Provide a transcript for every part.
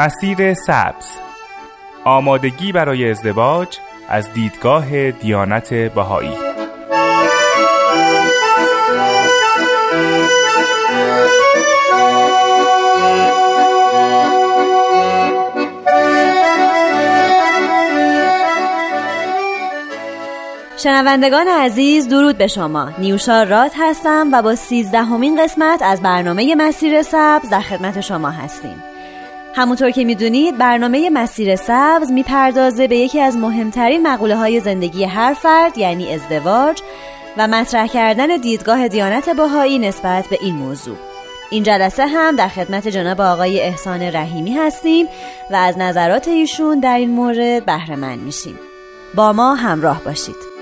مسیر سبز. آمادگی برای ازدواج از دیدگاه دیانت بهایی. شنوندگان عزیز درود به شما. نیوشا رات هستم و با سیزدهمین قسمت از برنامه مسیر سبز در خدمت شما هستیم. همونطور که می‌دونید برنامه مسیر سبز می‌پردازه به یکی از مهمترین مقوله های زندگی هر فرد یعنی ازدواج و مطرح کردن دیدگاه دیانت بهایی نسبت به این موضوع. این جلسه هم در خدمت جناب آقای احسان رحیمی هستیم و از نظرات ایشون در این مورد بهره میشیم. با ما همراه باشید.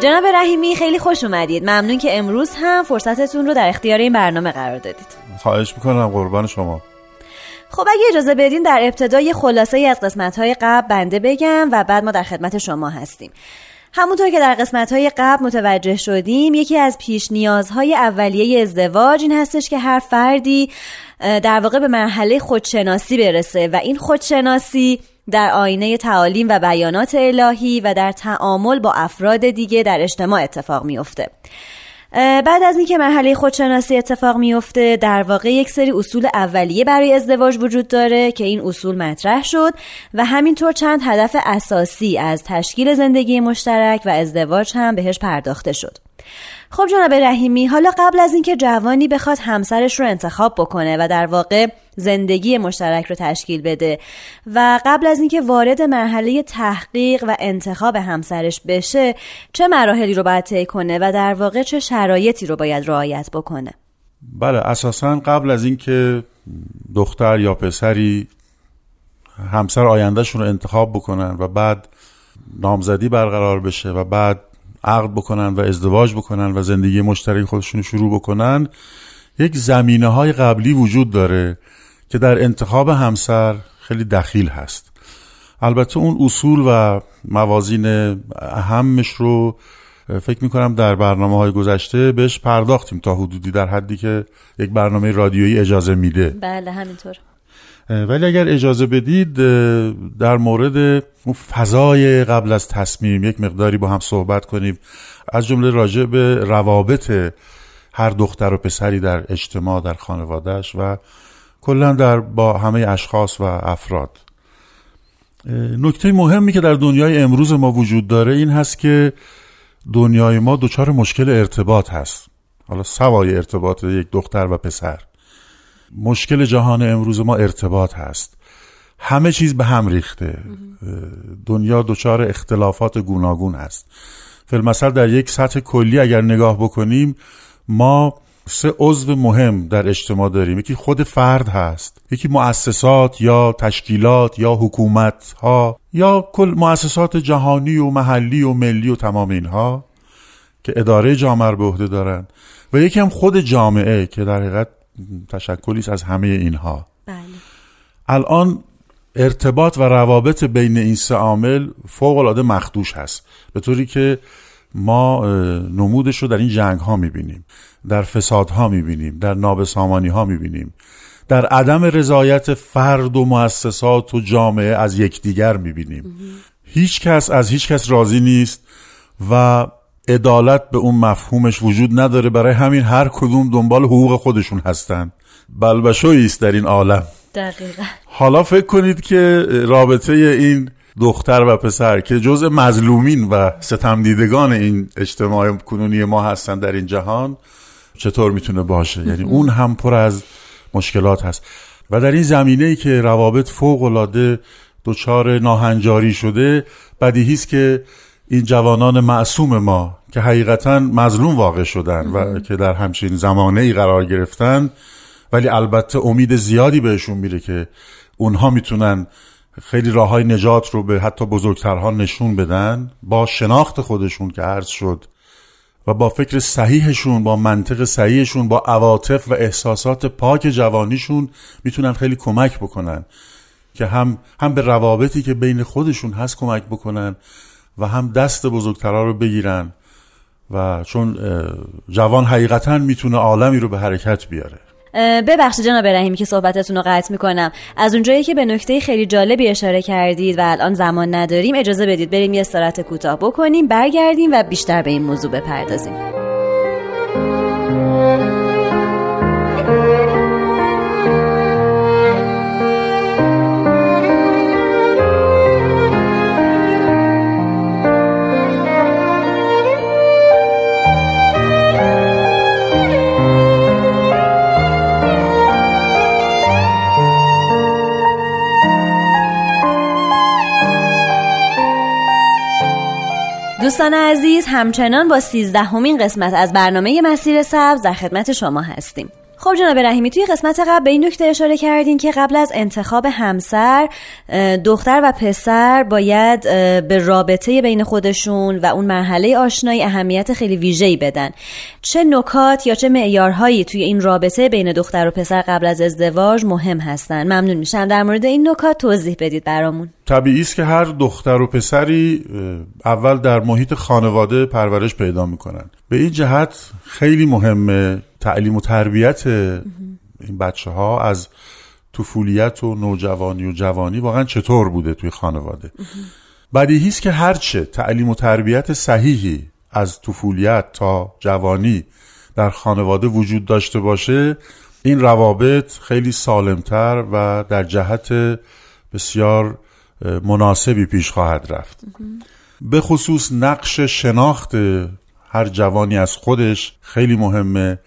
جناب رحیمی خیلی خوش اومدید. ممنون که امروز هم فرصتتون رو در اختیار این برنامه قرار دادید. خواهش می‌کنم قربان شما. خب اگه اجازه بدین در ابتدای خلاصه ای از قسمت های قبل بنده بگم و بعد ما در خدمت شما هستیم. همونطور که در قسمت های قبل متوجه شدیم یکی از پیش نیازهای اولیه ازدواج این هستش که هر فردی در واقع به مرحله خودشناسی برسه و این خودشناسی در آینه تعالیم و بیانات الهی و در تعامل با افراد دیگه در اجتماع اتفاق میفته بعد از اینکه مرحله خودشناسی اتفاق میفته در واقع یک سری اصول اولیه برای ازدواج وجود داره که این اصول مطرح شد و همینطور چند هدف اساسی از تشکیل زندگی مشترک و ازدواج هم بهش پرداخته شد. خب جناب رحیمی حالا قبل از اینکه جوانی بخواد همسرش رو انتخاب بکنه و در واقع زندگی مشترک رو تشکیل بده و قبل از اینکه وارد مرحله تحقیق و انتخاب همسرش بشه چه مراحلی رو باید طی کنه و در واقع چه شرایطی رو باید رعایت بکنه؟ بله اساسا قبل از اینکه دختر یا پسری همسر آیندهشون رو انتخاب بکنن و بعد نامزدی برقرار بشه و بعد عقد بکنن و ازدواج بکنن و زندگی مشترک خودشون شروع بکنن یک زمینه های قبلی وجود داره که در انتخاب همسر خیلی دخیل هست. البته اون اصول و موازین اهمش رو فکر می‌کنم در برنامه های گذشته بهش پرداختیم تا حدودی در حدی که یک برنامه رادیویی اجازه میده. بله همینطور. ولی اگر اجازه بدید در مورد اون فضای قبل از تصمیم یک مقداری با هم صحبت کنیم. از جمله راجع به روابط هر دختر و پسری در اجتماع در خانوادهش و کلا در با همه اشخاص و افراد. نکته مهمی که در دنیای امروز ما وجود داره این هست که دنیای ما دچار مشکل ارتباط هست. حالا سوای ارتباط یک دختر و پسر. مشکل جهان امروز ما ارتباط هست. همه چیز به هم ریخته. دنیا دچار اختلافات گوناگون است فیلمسل در یک سطح کلی اگر نگاه بکنیم ما سه عضو مهم در اجتماع داریم. یکی خود فرد هست یکی مؤسسات یا تشکیلات یا حکومت ها یا کل مؤسسات جهانی و محلی و ملی و تمام اینها که اداره جامعه به عهده دارن. و یکی هم خود جامعه که در حقیقت تشکلی از همه اینها. بله. الان ارتباط و روابط بین این سه عامل فوق العاده مخدوش هست. به طوری که ما نمودش رو در این جنگ ها می‌بینیم در فساد ها می‌بینیم در نابسامانی ها می‌بینیم. در عدم رضایت فرد و مؤسسات و جامعه از یکدیگر می‌بینیم. هیچ کس از هیچ کس راضی نیست و عدالت به اون مفهومش وجود نداره. برای همین هر کدوم دنبال حقوق خودشون هستن. بلبشویی است در این عالم. دقیقا. حالا فکر کنید که رابطه این دختر و پسر که جزء مظلومین و ستمدیدگان این اجتماع کنونی ما هستن در این جهان چطور می‌تونه باشه؟ یعنی اون هم پر از مشکلات هست. و در این زمینه ای که روابط فوق العاده دچار ناهنجاری شده بدیهی است که این جوانان معصوم ما که حقیقتا مظلوم واقع شدن و که در همچین زمانه ای قرار گرفتن. ولی البته امید زیادی بهشون میره که اونها می‌تونن خیلی راه های نجات رو به حتی بزرگترها نشون بدن با شناخت خودشون که عرض شد و با فکر صحیحشون با منطق صحیحشون با عواطف و احساسات پاک جوانیشون می‌تونن خیلی کمک بکنن. که هم هم به روابطی که بین خودشون هست کمک بکنن و هم دست بزرگترها رو بگیرن و چون جوان حقیقتا می‌تونه عالمی رو به حرکت بیاره. ببخشید جناب رحیمی که صحبتتون رو قطع می‌کنم. از اونجایی که به نکته خیلی جالبی اشاره کردید و الان زمان نداریم اجازه بدید بریم یه استراحت کوتاه بکنیم برگردیم و بیشتر به این موضوع بپردازیم. دوستان عزیز همچنان با سیزدهمین قسمت از برنامه مسیر سبز در خدمت شما هستیم. خب جناب رحیمی توی قسمت قبل به این نکته اشاره کردین که قبل از انتخاب همسر دختر و پسر باید به رابطه بین خودشون و اون مرحله آشنایی اهمیت خیلی ویژه‌ای بدن. چه نکات یا چه معیارهایی توی این رابطه بین دختر و پسر قبل از ازدواج مهم هستن؟ ممنون میشم. در مورد این نکات توضیح بدید برامون. طبیعی است که هر دختر و پسری اول در محیط خانواده پرورش پیدا می‌کنن. به این جهت خیلی مهمه تعلیم و تربیت این بچه ها از طفولیت و نوجوانی و جوانی واقعا چطور بوده توی خانواده؟ بدیهی است که هرچه تعلیم و تربیت صحیحی از طفولیت تا جوانی در خانواده وجود داشته باشه این روابط خیلی سالمتر و در جهت بسیار مناسبی پیش خواهد رفت. به خصوص نقش شناخت هر جوانی از خودش خیلی مهمه.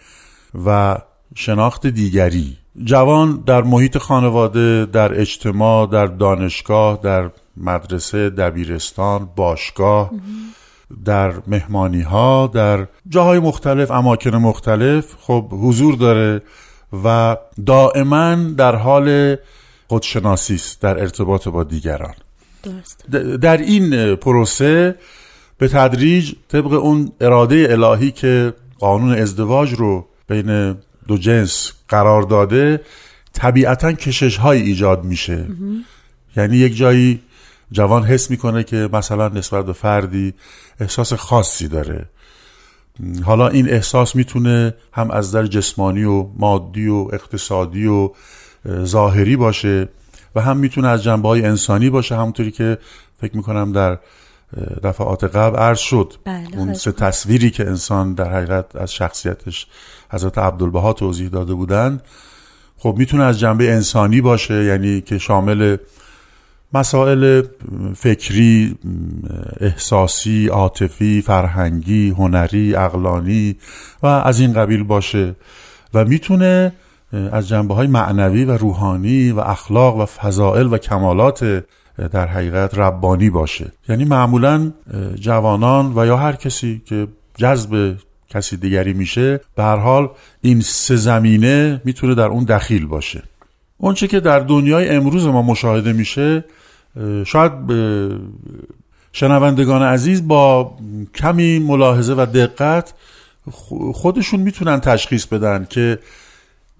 و شناخت دیگری جوان در محیط خانواده در اجتماع در دانشگاه در مدرسه دبیرستان باشگاه در مهمانی ها در جاهای مختلف اماکن مختلف خب حضور داره و دائما در حال خودشناسی است در ارتباط با دیگران درست. در این پروسه به تدریج طبق اون اراده الهی که قانون ازدواج رو بین دو جنس قرار داده طبیعتا کشش های ایجاد میشه. یعنی یک جایی جوان حس می‌کنه که مثلا نسبت به فردی احساس خاصی داره. حالا این احساس می‌تونه هم از در جسمانی و مادی و اقتصادی و ظاهری باشه و هم می‌تونه از جنبه های انسانی باشه همونطوری که فکر می‌کنم در دفعات قبل عرض شد. بله اون سه تصویری که انسان در حقیقت از شخصیتش حضرت عبدالبها توضیح داده بودند. خب می‌تونه از جنبه انسانی باشه یعنی که شامل مسائل فکری احساسی عاطفی فرهنگی هنری اقلانی و از این قبیل باشه و می‌تونه از جنبه های معنوی و روحانی و اخلاق و فضائل و کمالات در حقیقت ربانی باشه. یعنی معمولا جوانان و یا هر کسی که جذب کسی دیگری میشه به حال این سه زمینه می‌تونه در اون دخیل باشه. اونچه که در دنیای امروز ما مشاهده میشه شاید شنوندگان عزیز با کمی ملاحظه و دقت خودشون می‌تونن تشخیص بدن که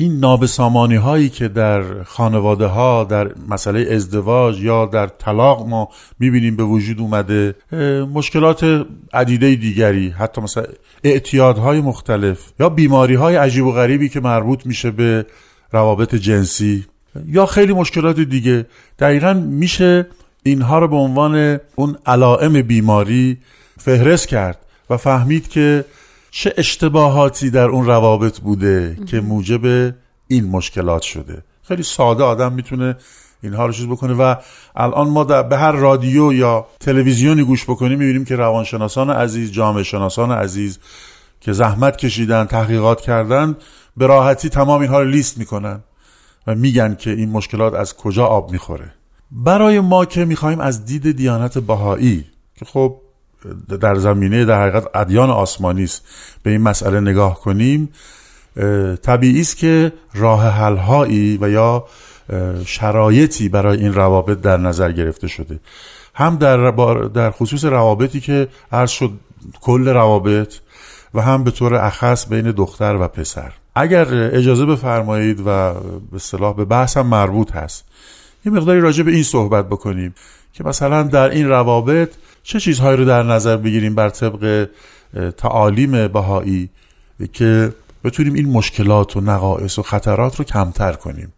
این نابسامانی هایی که در خانواده ها در مسئله ازدواج یا در طلاق ما می‌بینیم به وجود اومده مشکلات عدیده دیگری حتی مثلا اعتیادهای مختلف یا بیماری های عجیب و غریبی که مربوط میشه به روابط جنسی یا خیلی مشکلات دیگه. دقیقا میشه اینها رو به عنوان اون علائم بیماری فهرست کرد و فهمید که چه اشتباهاتی در اون روابط بوده که موجب این مشکلات شده. خیلی ساده آدم می‌تونه اینها رو چیز بکنه و الان ما در به هر رادیو یا تلویزیونی گوش بکنیم می‌بینیم که روانشناسان عزیز جامعه شناسان عزیز که زحمت کشیدن تحقیقات کردن به راحتی تمام اینها رو لیست می‌کنن و میگن که این mشکلات از کجا آب می‌خوره. برای ما که می‌خوایم از دید دیانت بهایی که خب در زمینه در حقیقت ادیان آسمانی است. به این مسئله نگاه کنیم. طبیعی است که راه حل هایی و یا شرایطی برای این روابط در نظر گرفته شده. هم در, در خصوص روابطی که عرض شد کل روابط و هم به طور اخص بین دختر و پسر. اگر اجازه بفرمایید و به صلاح به بحث هم مربوط هست یه مقداری راجع به این صحبت بکنیم که مثلا در این روابط چه چیزهایی رو در نظر بگیریم بر طبق تعالیم بهایی که بتونیم این مشکلات و نقایص و خطرات رو کمتر کنیم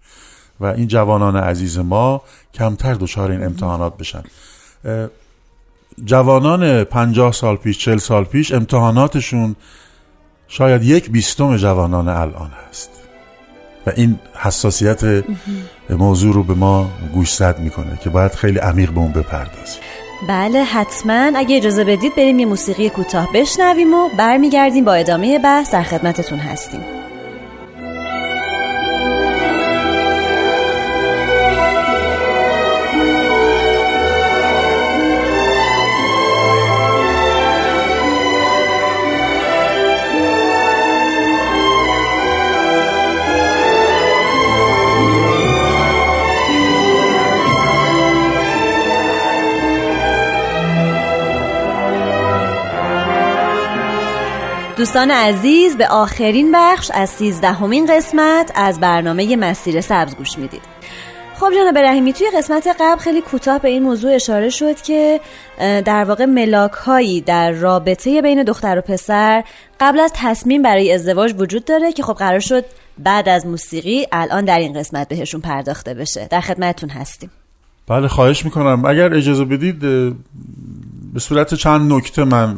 و این جوانان عزیز ما کمتر دچار این امتحانات بشن؟ جوانان پنجاه سال پیش چل سال پیش امتحاناتشون شاید یک بیستم جوانان الان هست. و این حساسیت موضوع رو به ما گوشزد می‌کنه که باید خیلی عمیق به اون بپردازیم. بله حتما. اگه اجازه بدید بریم یه موسیقی کوتاه بشنویم و برمیگردیم با ادامه بحث در خدمتتون هستیم. دوستان عزیز به آخرین بخش از سیزدهمین قسمت از برنامه مسیر سبز گوش می‌دید. خب جناب رحیمی توی قسمت قبل خیلی کوتاه به این موضوع اشاره شد که در واقع ملاک هایی در رابطه بین دختر و پسر قبل از تصمیم برای ازدواج وجود داره که خب قرار شد بعد از موسیقی الان در این قسمت بهشون پرداخته بشه. در خدمتتون هستیم. بله خواهش می‌کنم. اگر اجازه بدید به صورت چند نکته من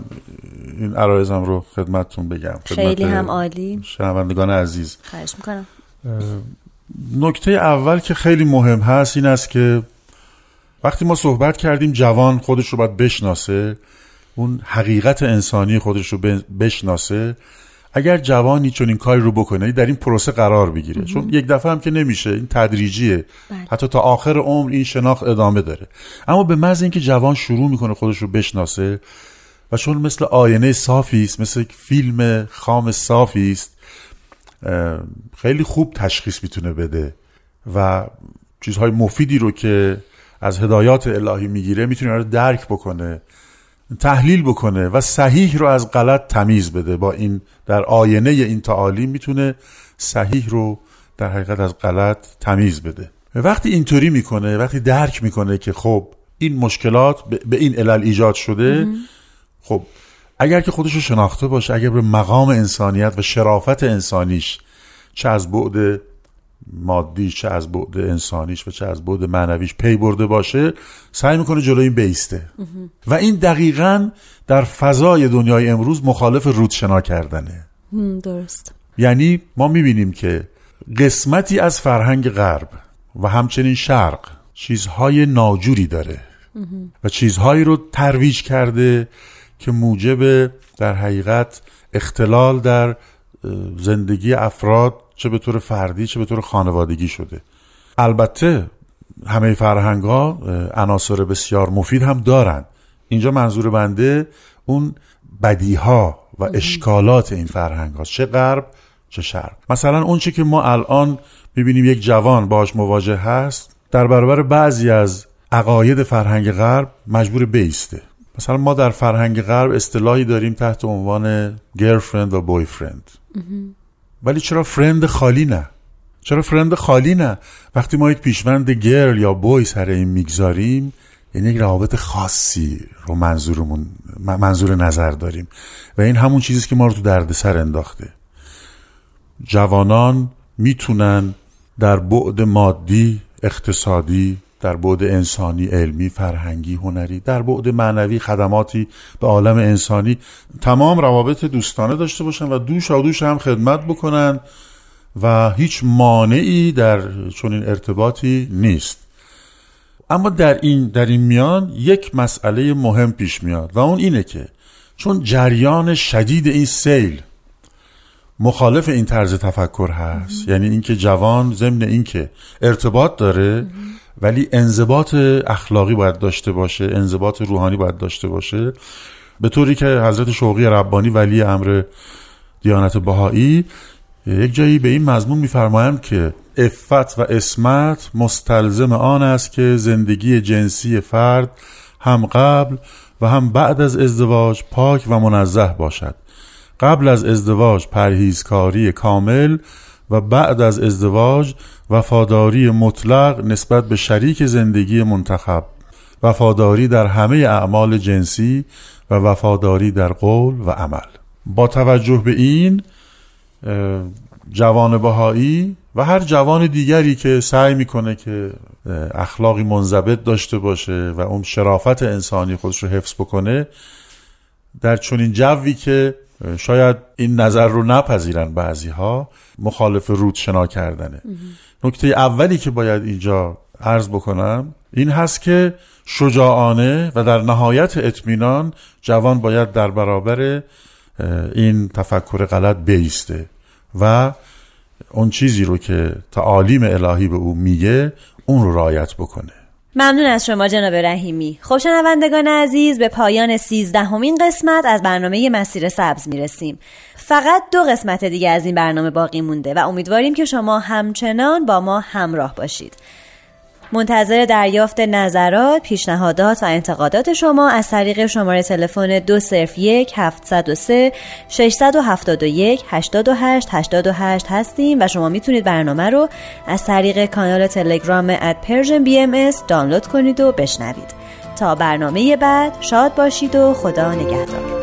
این عرایزم رو خدمتتون بگم. خیلی هم عالی. شنوندگان عزیز. خواهش می‌کنم. نکته اول که خیلی مهم هست این است که وقتی ما صحبت کردیم جوان خودش رو باید بشناسه اون حقیقت انسانی خودش رو بشناسه. اگر جوانی چون این کاری رو بکنه در این پروسه قرار بگیره. چون یک دفعه هم که نمیشه این تدریجیه. بله. حتی تا آخر عمر این شناخت ادامه داره. اما به محض اینکه جوان شروع می‌کنه خودش رو بشناسه و چون مثل آینه صافی است مثل فیلم خام صافی است خیلی خوب تشخیص می‌تونه بده و چیزهای مفیدی رو که از هدایات الهی می‌گیره می‌تونه رو درک بکنه تحلیل بکنه و صحیح رو از غلط تمیز بده. با این در آینه این تعالیم می‌تونه صحیح رو در حقیقت از غلط تمیز بده. وقتی اینطوری می‌کنه وقتی درک می‌کنه که خب این مشکلات به این علل ایجاد شده خب اگر که خودش رو شناخته باشه اگر به مقام انسانیت و شرافت انسانیش چه از بعد مادی چه از بعد انسانیش و چه از بعد معنویش پی برده باشه سعی می‌کنه جلوی این بیسته. و این دقیقا در فضای دنیای امروز مخالف رودشنا کردنه. درست. یعنی ما می‌بینیم که قسمتی از فرهنگ غرب و همچنین شرق چیزهای ناجوری داره و چیزهایی رو ترویج کرده که موجب در حقیقت اختلال در زندگی افراد چه به طور فردی چه به طور خانوادگی شده. البته همه فرهنگ ها عناصر بسیار مفید هم دارن. اینجا منظور بنده اون بدیها و اشکالات این فرهنگ ها چه غرب چه شرق. مثلا اون چه که ما الان می‌بینیم یک جوان باش مواجه هست در برابر بعضی از عقاید فرهنگ غرب مجبور بیسته. مثلا ما در فرهنگ غرب اصطلاحی داریم تحت عنوان گرفرند و بویفرند ولی چرا فرند خالی نه؟ چرا فرند خالی نه؟ وقتی ما یک پیشوند گرل یا بوی سر این می‌گذاریم یعنی یک روابط خاصی رو منظورمون منظور نظر داریم. و این همون چیزی که ما رو تو دردسر انداخته. جوانان می‌تونن در بعد مادی اقتصادی در بعد انسانی علمی فرهنگی هنری در بعد معنوی خدماتی به عالم انسانی تمام روابط دوستانه داشته باشن و دوش و دوش هم خدمت بکنن و هیچ مانعی در چنین ارتباطی نیست. اما در این در این میان یک مسئله مهم پیش میاد و اون اینه که چون جریان شدید این سیل مخالف این طرز تفکر هست یعنی اینکه جوان ضمن اینکه ارتباط داره ولی انضباط اخلاقی باید داشته باشه انضباط روحانی باید داشته باشه. به طوری که حضرت شوقی ربانی ولی امر دیانت بهایی یک جایی به این مضمون میفرمایند که افت و اسمت مستلزم آن است که زندگی جنسی فرد هم قبل و هم بعد از ازدواج پاک و منزه باشد. قبل از ازدواج پرهیزکاری کامل و بعد از ازدواج وفاداری مطلق نسبت به شریک زندگی منتخب. وفاداری در همه اعمال جنسی و وفاداری در قول و عمل. با توجه به این جوان بهایی و هر جوان دیگری که سعی می‌کنه که اخلاقی منضبط داشته باشه و اون شرافت انسانی خودش رو حفظ بکنه در چنین جوی که شاید این نظر رو نپذیرن بعضی ها مخالف رود شنا کردنه. نکته اولی که باید اینجا عرض بکنم این هست که شجاعانه و در نهایت اطمینان جوان باید در برابر این تفکر غلط بیسته و اون چیزی رو که تعالیم الهی به او میگه اون رو رایت بکنه. ممنون از شما جناب رحیمی. خب شنوندگان عزیز به پایان سیزدهمین قسمت از برنامه مسیر سبز می‌رسیم. فقط دو قسمت دیگه از این برنامه باقی مونده و امیدواریم که شما همچنان با ما همراه باشید. منتظر دریافت نظرات، پیشنهادات و انتقادات شما از طریق شماره تلفن 201 703 671 828 828 هستیم و شما می‌تونید برنامه رو از طریق کانال تلگرام پرژن بی ام دانلود کنید و بشنوید. تا برنامه بعد شاد باشید و خدا نگهدار.